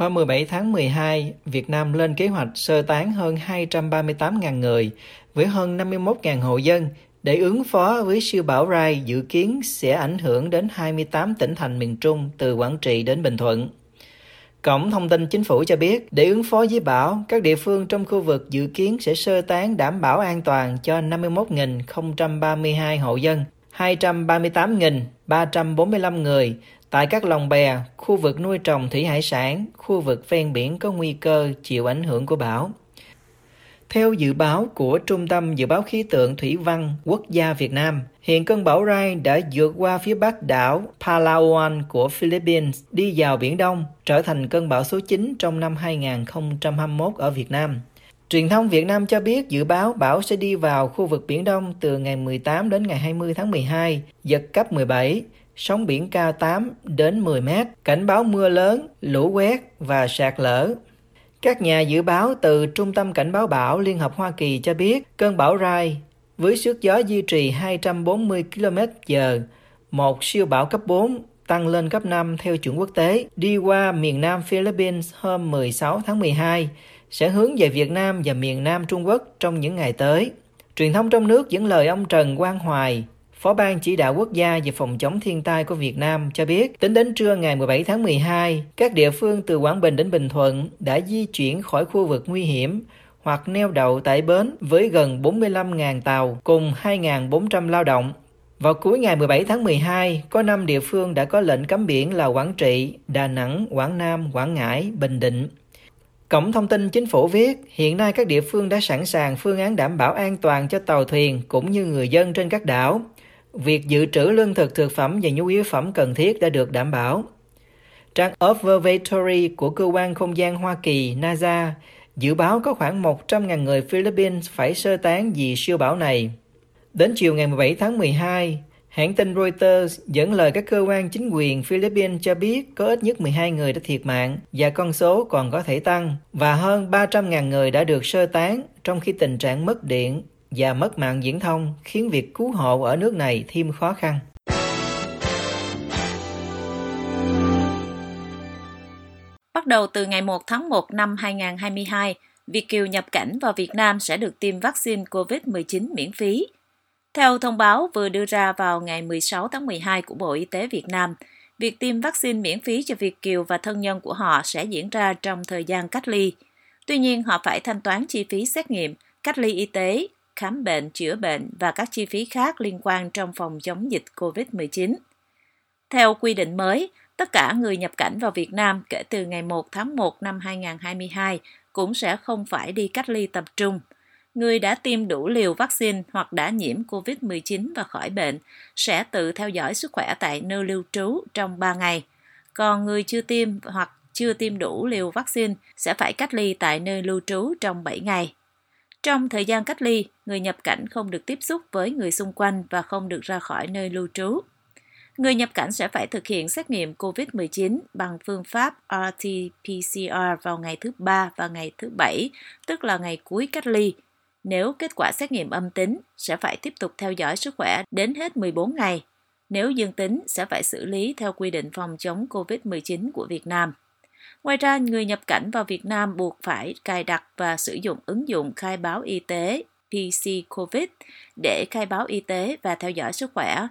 Hôm 17 tháng 12, Việt Nam lên kế hoạch sơ tán hơn 238.000 người với hơn 51.000 hộ dân để ứng phó với siêu bão Rai dự kiến sẽ ảnh hưởng đến 28 tỉnh thành miền Trung từ Quảng Trị đến Bình Thuận. Cổng thông tin chính phủ cho biết, để ứng phó với bão, các địa phương trong khu vực dự kiến sẽ sơ tán đảm bảo an toàn cho 51.032 hộ dân, 238.345 người tại các lòng bè, khu vực nuôi trồng thủy hải sản, khu vực ven biển có nguy cơ chịu ảnh hưởng của bão. Theo dự báo của Trung tâm Dự báo Khí tượng Thủy văn Quốc gia Việt Nam, hiện cơn bão Rai đã vượt qua phía bắc đảo Palawan của Philippines đi vào Biển Đông, trở thành cơn bão số 9 trong năm 2021 ở Việt Nam. Truyền thông Việt Nam cho biết dự báo bão sẽ đi vào khu vực Biển Đông từ ngày 18 đến ngày 20 tháng 12, giật cấp 17, sóng biển cao 8 đến 10 mét, cảnh báo mưa lớn, lũ quét và sạt lở. Các nhà dự báo từ Trung tâm Cảnh báo bão Liên hợp Hoa Kỳ cho biết cơn bão Rai với sức gió duy trì 240 km/h, một siêu bão cấp 4 tăng lên cấp 5 theo chuẩn quốc tế, đi qua miền Nam Philippines hôm 16 tháng 12, sẽ hướng về Việt Nam và miền Nam Trung Quốc trong những ngày tới. Truyền thông trong nước dẫn lời ông Trần Quang Hoài, Phó ban chỉ đạo quốc gia về phòng chống thiên tai của Việt Nam cho biết, tính đến trưa ngày 17 tháng 12, các địa phương từ Quảng Bình đến Bình Thuận đã di chuyển khỏi khu vực nguy hiểm hoặc neo đậu tại bến với gần 45.000 tàu cùng 2.400 lao động. Vào cuối ngày 17 tháng 12, có 5 địa phương đã có lệnh cấm biển là Quảng Trị, Đà Nẵng, Quảng Nam, Quảng Ngãi, Bình Định. Cổng thông tin chính phủ viết, hiện nay các địa phương đã sẵn sàng phương án đảm bảo an toàn cho tàu thuyền cũng như người dân trên các đảo. Việc dự trữ lương thực thực phẩm và nhu yếu phẩm cần thiết đã được đảm bảo. Trang Observatory của cơ quan không gian Hoa Kỳ NASA dự báo có khoảng 100.000 người Philippines phải sơ tán vì siêu bão này. Đến chiều ngày 17 tháng 12, hãng tin Reuters dẫn lời các cơ quan chính quyền Philippines cho biết có ít nhất 12 người đã thiệt mạng và con số còn có thể tăng và hơn 300.000 người đã được sơ tán trong khi tình trạng mất điện và mất mạng viễn thông khiến việc cứu hộ ở nước này thêm khó khăn. Bắt đầu từ ngày 1 tháng 1 năm 2022, Việt Kiều nhập cảnh vào Việt Nam sẽ được tiêm vaccine COVID-19 miễn phí. Theo thông báo vừa đưa ra vào ngày 16 tháng 12 của Bộ Y tế Việt Nam, việc tiêm vaccine miễn phí cho Việt Kiều và thân nhân của họ sẽ diễn ra trong thời gian cách ly. Tuy nhiên, họ phải thanh toán chi phí xét nghiệm, cách ly y tế, khám bệnh, chữa bệnh và các chi phí khác liên quan trong phòng chống dịch COVID-19. Theo quy định mới, tất cả người nhập cảnh vào Việt Nam kể từ ngày 1 tháng 1 năm 2022 cũng sẽ không phải đi cách ly tập trung. Người đã tiêm đủ liều vaccine hoặc đã nhiễm COVID-19 và khỏi bệnh sẽ tự theo dõi sức khỏe tại nơi lưu trú trong 3 ngày. Còn người chưa tiêm hoặc chưa tiêm đủ liều vaccine sẽ phải cách ly tại nơi lưu trú trong 7 ngày. Trong thời gian cách ly, người nhập cảnh không được tiếp xúc với người xung quanh và không được ra khỏi nơi lưu trú. Người nhập cảnh sẽ phải thực hiện xét nghiệm COVID-19 bằng phương pháp RT-PCR vào ngày thứ ba và ngày thứ bảy, tức là ngày cuối cách ly. Nếu kết quả xét nghiệm âm tính, sẽ phải tiếp tục theo dõi sức khỏe đến hết 14 ngày. Nếu dương tính, sẽ phải xử lý theo quy định phòng chống COVID-19 của Việt Nam. Ngoài ra, người nhập cảnh vào Việt Nam buộc phải cài đặt và sử dụng ứng dụng khai báo y tế PC COVID để khai báo y tế và theo dõi sức khỏe.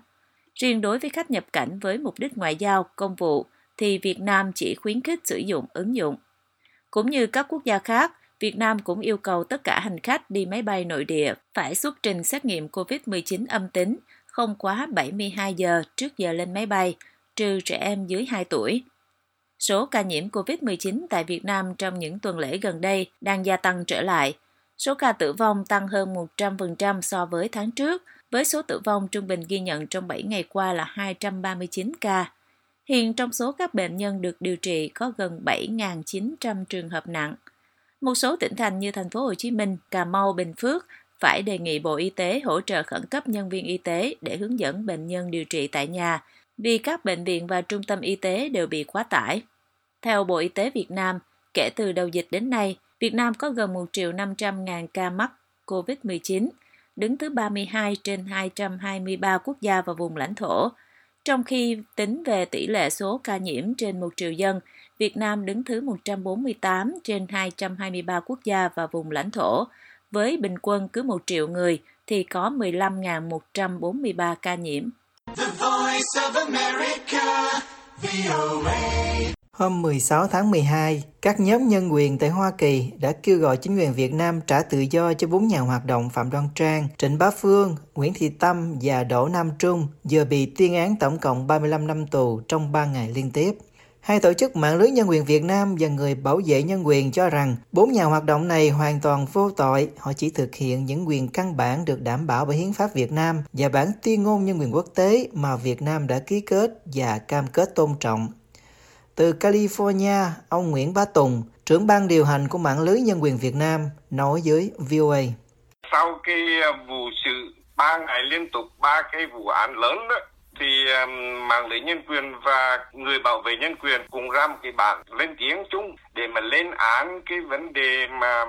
Riêng đối với khách nhập cảnh với mục đích ngoại giao, công vụ, thì Việt Nam chỉ khuyến khích sử dụng ứng dụng. Cũng như các quốc gia khác, Việt Nam cũng yêu cầu tất cả hành khách đi máy bay nội địa phải xuất trình xét nghiệm COVID-19 âm tính không quá 72 giờ trước giờ lên máy bay, trừ trẻ em dưới 2 tuổi. Số ca nhiễm COVID-19 tại Việt Nam trong những tuần lễ gần đây đang gia tăng trở lại. Số ca tử vong tăng hơn 100% so với tháng trước, với số tử vong trung bình ghi nhận trong 7 ngày qua là 239 ca. Hiện trong số các bệnh nhân được điều trị có gần 7.900 trường hợp nặng. Một số tỉnh thành như thành phố Hồ Chí Minh, Cà Mau, Bình Phước phải đề nghị Bộ Y tế hỗ trợ khẩn cấp nhân viên y tế để hướng dẫn bệnh nhân điều trị tại nhà vì các bệnh viện và trung tâm y tế đều bị quá tải. Theo Bộ Y tế Việt Nam, kể từ đầu dịch đến nay, Việt Nam có gần 1 triệu 500 ngàn ca mắc COVID-19, đứng thứ 32 trên 223 quốc gia và vùng lãnh thổ. Trong khi tính về tỷ lệ số ca nhiễm trên 1 triệu dân, Việt Nam đứng thứ 148 trên 223 quốc gia và vùng lãnh thổ, với bình quân cứ 1 triệu người thì có 15.143 ca nhiễm. Hôm 16 tháng 12, các nhóm nhân quyền tại Hoa Kỳ đã kêu gọi chính quyền Việt Nam trả tự do cho bốn nhà hoạt động Phạm Đoan Trang, Trịnh Bá Phương, Nguyễn Thị Tâm và Đỗ Nam Trung vừa bị tuyên án tổng cộng 35 năm tù trong 3 ngày liên tiếp. Hai tổ chức mạng lưới nhân quyền Việt Nam và người bảo vệ nhân quyền cho rằng bốn nhà hoạt động này hoàn toàn vô tội, họ chỉ thực hiện những quyền căn bản được đảm bảo bởi Hiến pháp Việt Nam và bản tuyên ngôn nhân quyền quốc tế mà Việt Nam đã ký kết và cam kết tôn trọng. Từ California, ông Nguyễn Bá Tùng, trưởng ban điều hành của mạng lưới nhân quyền Việt Nam, nói với VOA. Sau cái vụ sự ba ngày liên tục, ba cái vụ án lớn đó, thì um, mạng lưới nhân quyền và người bảo vệ nhân quyền cùng ra một cái bản lên tiếng chung để mà lên án cái vấn đề mà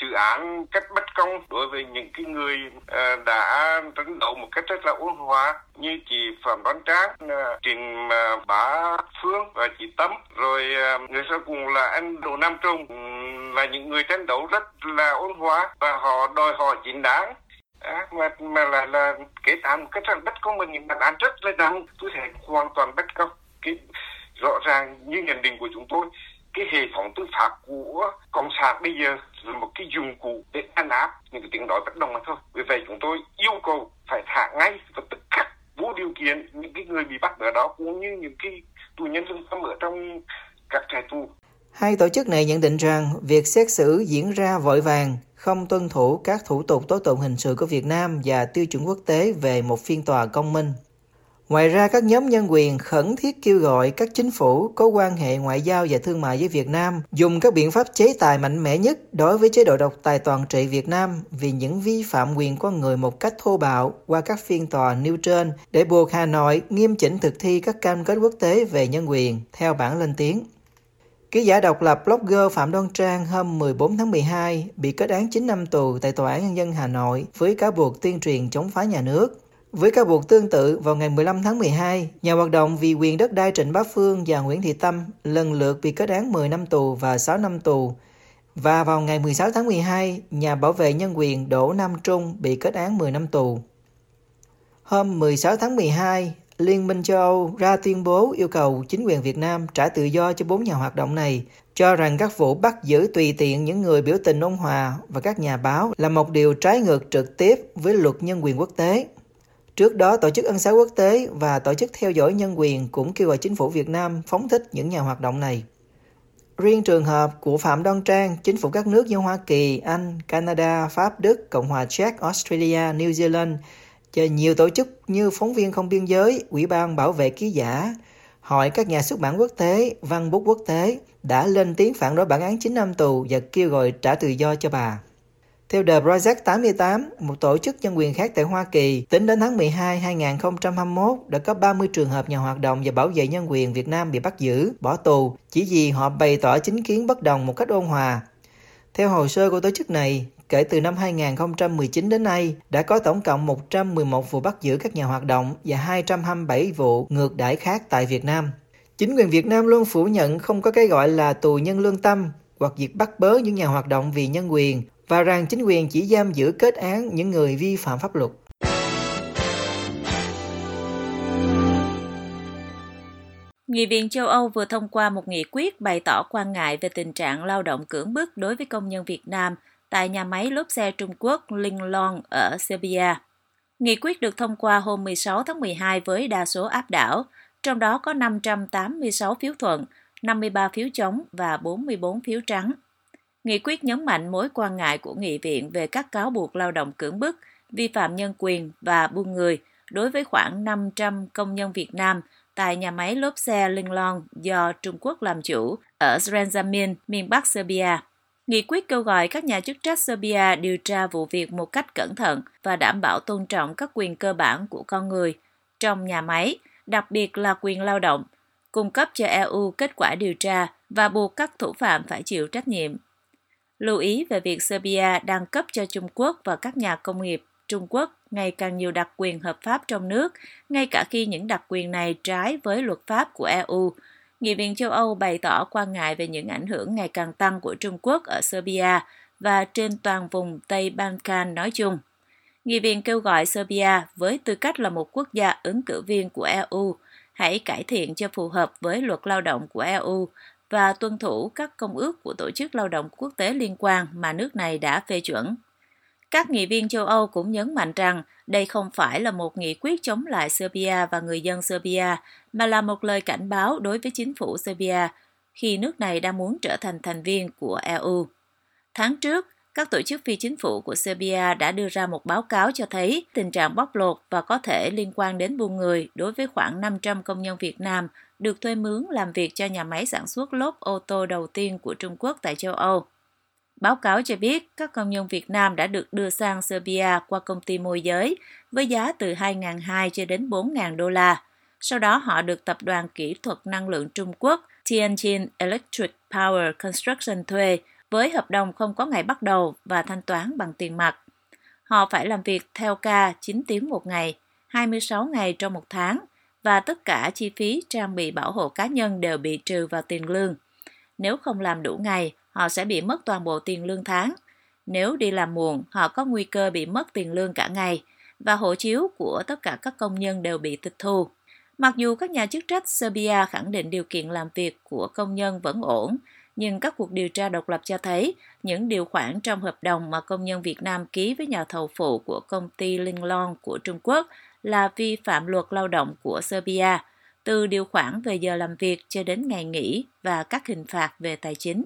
dự án cách bất công đối với những cái người uh, đã tranh đấu một cách rất là ôn hòa như chị Phạm đoán tráng uh, ờ, trình uh, ờ, Bá Phương và chị tấm rồi uh, người sau cùng là anh Đỗ Nam Trung um, là những người tranh đấu rất là ôn hòa và họ đòi hỏi chính đáng À, mà mà là là kể cả một cách rất bất công mà những bản án rất là nặng tôi thấy hoàn toàn bất công cái rõ ràng như nhận định của chúng tôi cái hệ thống tư pháp của cộng sản bây giờ là một cái dụng cụ để ăn áp những cái tiếng nói bất đồng mà thôi. Vì vậy chúng tôi yêu cầu phải thả ngay và tức khắc vô điều kiện những cái người bị bắt ở đó cũng như những cái tù nhân lương tâm ở trong các trại tù. Hai tổ chức này nhận định rằng việc xét xử diễn ra vội vàng, không tuân thủ các thủ tục tố tụng hình sự của Việt Nam và tiêu chuẩn quốc tế về một phiên tòa công minh. Ngoài ra, các nhóm nhân quyền khẩn thiết kêu gọi các chính phủ có quan hệ ngoại giao và thương mại với Việt Nam dùng các biện pháp chế tài mạnh mẽ nhất đối với chế độ độc tài toàn trị Việt Nam vì những vi phạm quyền con người một cách thô bạo qua các phiên tòa nêu trên để buộc Hà Nội nghiêm chỉnh thực thi các cam kết quốc tế về nhân quyền, theo bản lên tiếng. Ký giả độc lập blogger Phạm Đoan Trang hôm 14 tháng 12 bị kết án 9 năm tù tại Tòa án Nhân dân Hà Nội với cáo buộc tuyên truyền chống phá nhà nước. Với cáo buộc tương tự, vào ngày 15 tháng 12, nhà hoạt động vì quyền đất đai Trịnh Bá Phương và Nguyễn Thị Tâm lần lượt bị kết án 10 năm tù và 6 năm tù. Và vào ngày 16 tháng 12, nhà bảo vệ nhân quyền Đỗ Nam Trung bị kết án 10 năm tù. Hôm 16 tháng 12, Liên minh châu Âu ra tuyên bố yêu cầu chính quyền Việt Nam trả tự do cho bốn nhà hoạt động này, cho rằng các vụ bắt giữ tùy tiện những người biểu tình ôn hòa và các nhà báo là một điều trái ngược trực tiếp với luật nhân quyền quốc tế. Trước đó, Tổ chức Ân xá Quốc tế và Tổ chức Theo dõi Nhân quyền cũng kêu gọi chính phủ Việt Nam phóng thích những nhà hoạt động này. Riêng trường hợp của Phạm Đoan Trang, chính phủ các nước như Hoa Kỳ, Anh, Canada, Pháp, Đức, Cộng hòa Czech, Australia, New Zealand cho nhiều tổ chức như Phóng viên Không Biên Giới, Ủy ban Bảo vệ Ký giả, Hội các nhà xuất bản quốc tế, văn bút quốc tế đã lên tiếng phản đối bản án 9 năm tù và kêu gọi trả tự do cho bà. Theo The Project 88, một tổ chức nhân quyền khác tại Hoa Kỳ, tính đến tháng 12 2021 đã có 30 trường hợp nhà hoạt động và bảo vệ nhân quyền Việt Nam bị bắt giữ, bỏ tù chỉ vì họ bày tỏ chính kiến bất đồng một cách ôn hòa. Theo hồ sơ của tổ chức này, kể từ năm 2019 đến nay, đã có tổng cộng 111 vụ bắt giữ các nhà hoạt động và 227 vụ ngược đãi khác tại Việt Nam. Chính quyền Việt Nam luôn phủ nhận không có cái gọi là tù nhân lương tâm hoặc việc bắt bớ những nhà hoạt động vì nhân quyền và rằng chính quyền chỉ giam giữ kết án những người vi phạm pháp luật. Nghị viện châu Âu vừa thông qua một nghị quyết bày tỏ quan ngại về tình trạng lao động cưỡng bức đối với công nhân Việt Nam tại nhà máy lốp xe Trung Quốc Linh Long ở Serbia. Nghị quyết được thông qua hôm 16 tháng 12 với đa số áp đảo, trong đó có 586 phiếu thuận, 53 phiếu chống và 44 phiếu trắng. Nghị quyết nhấn mạnh mối quan ngại của nghị viện về các cáo buộc lao động cưỡng bức, vi phạm nhân quyền và buôn người đối với khoảng 500 công nhân Việt Nam tại nhà máy lốp xe Linh Long do Trung Quốc làm chủ ở Zrenjanin, miền Bắc Serbia. Nghị quyết kêu gọi các nhà chức trách Serbia điều tra vụ việc một cách cẩn thận và đảm bảo tôn trọng các quyền cơ bản của con người trong nhà máy, đặc biệt là quyền lao động, cung cấp cho EU kết quả điều tra và buộc các thủ phạm phải chịu trách nhiệm. Lưu ý về việc Serbia đang cấp cho Trung Quốc và các nhà công nghiệp Trung Quốc ngày càng nhiều đặc quyền hợp pháp trong nước, ngay cả khi những đặc quyền này trái với luật pháp của EU. Nghị viện châu Âu bày tỏ quan ngại về những ảnh hưởng ngày càng tăng của Trung Quốc ở Serbia và trên toàn vùng Tây Balkan nói chung. Nghị viện kêu gọi Serbia với tư cách là một quốc gia ứng cử viên của EU hãy cải thiện cho phù hợp với luật lao động của EU và tuân thủ các công ước của Tổ chức Lao động Quốc tế liên quan mà nước này đã phê chuẩn. Các nghị viên châu Âu cũng nhấn mạnh rằng đây không phải là một nghị quyết chống lại Serbia và người dân Serbia, mà là một lời cảnh báo đối với chính phủ Serbia khi nước này đang muốn trở thành thành viên của EU. Tháng trước, các tổ chức phi chính phủ của Serbia đã đưa ra một báo cáo cho thấy tình trạng bóc lột và có thể liên quan đến buôn người đối với khoảng 500 công nhân Việt Nam được thuê mướn làm việc cho nhà máy sản xuất lốp ô tô đầu tiên của Trung Quốc tại châu Âu. Báo cáo cho biết các công nhân Việt Nam đã được đưa sang Serbia qua công ty môi giới với giá từ 2.200 cho đến 4.000 đô la. Sau đó họ được Tập đoàn Kỹ thuật Năng lượng Trung Quốc Tianjin Electric Power Construction thuê với hợp đồng không có ngày bắt đầu và thanh toán bằng tiền mặt. Họ phải làm việc theo ca 9 tiếng một ngày, 26 ngày trong một tháng và tất cả chi phí trang bị bảo hộ cá nhân đều bị trừ vào tiền lương. Nếu không làm đủ ngày, họ sẽ bị mất toàn bộ tiền lương tháng. Nếu đi làm muộn, họ có nguy cơ bị mất tiền lương cả ngày và hộ chiếu của tất cả các công nhân đều bị tịch thu. Mặc dù các nhà chức trách Serbia khẳng định điều kiện làm việc của công nhân vẫn ổn, nhưng các cuộc điều tra độc lập cho thấy những điều khoản trong hợp đồng mà công nhân Việt Nam ký với nhà thầu phụ của công ty Linh Long của Trung Quốc là vi phạm luật lao động của Serbia, từ điều khoản về giờ làm việc cho đến ngày nghỉ và các hình phạt về tài chính.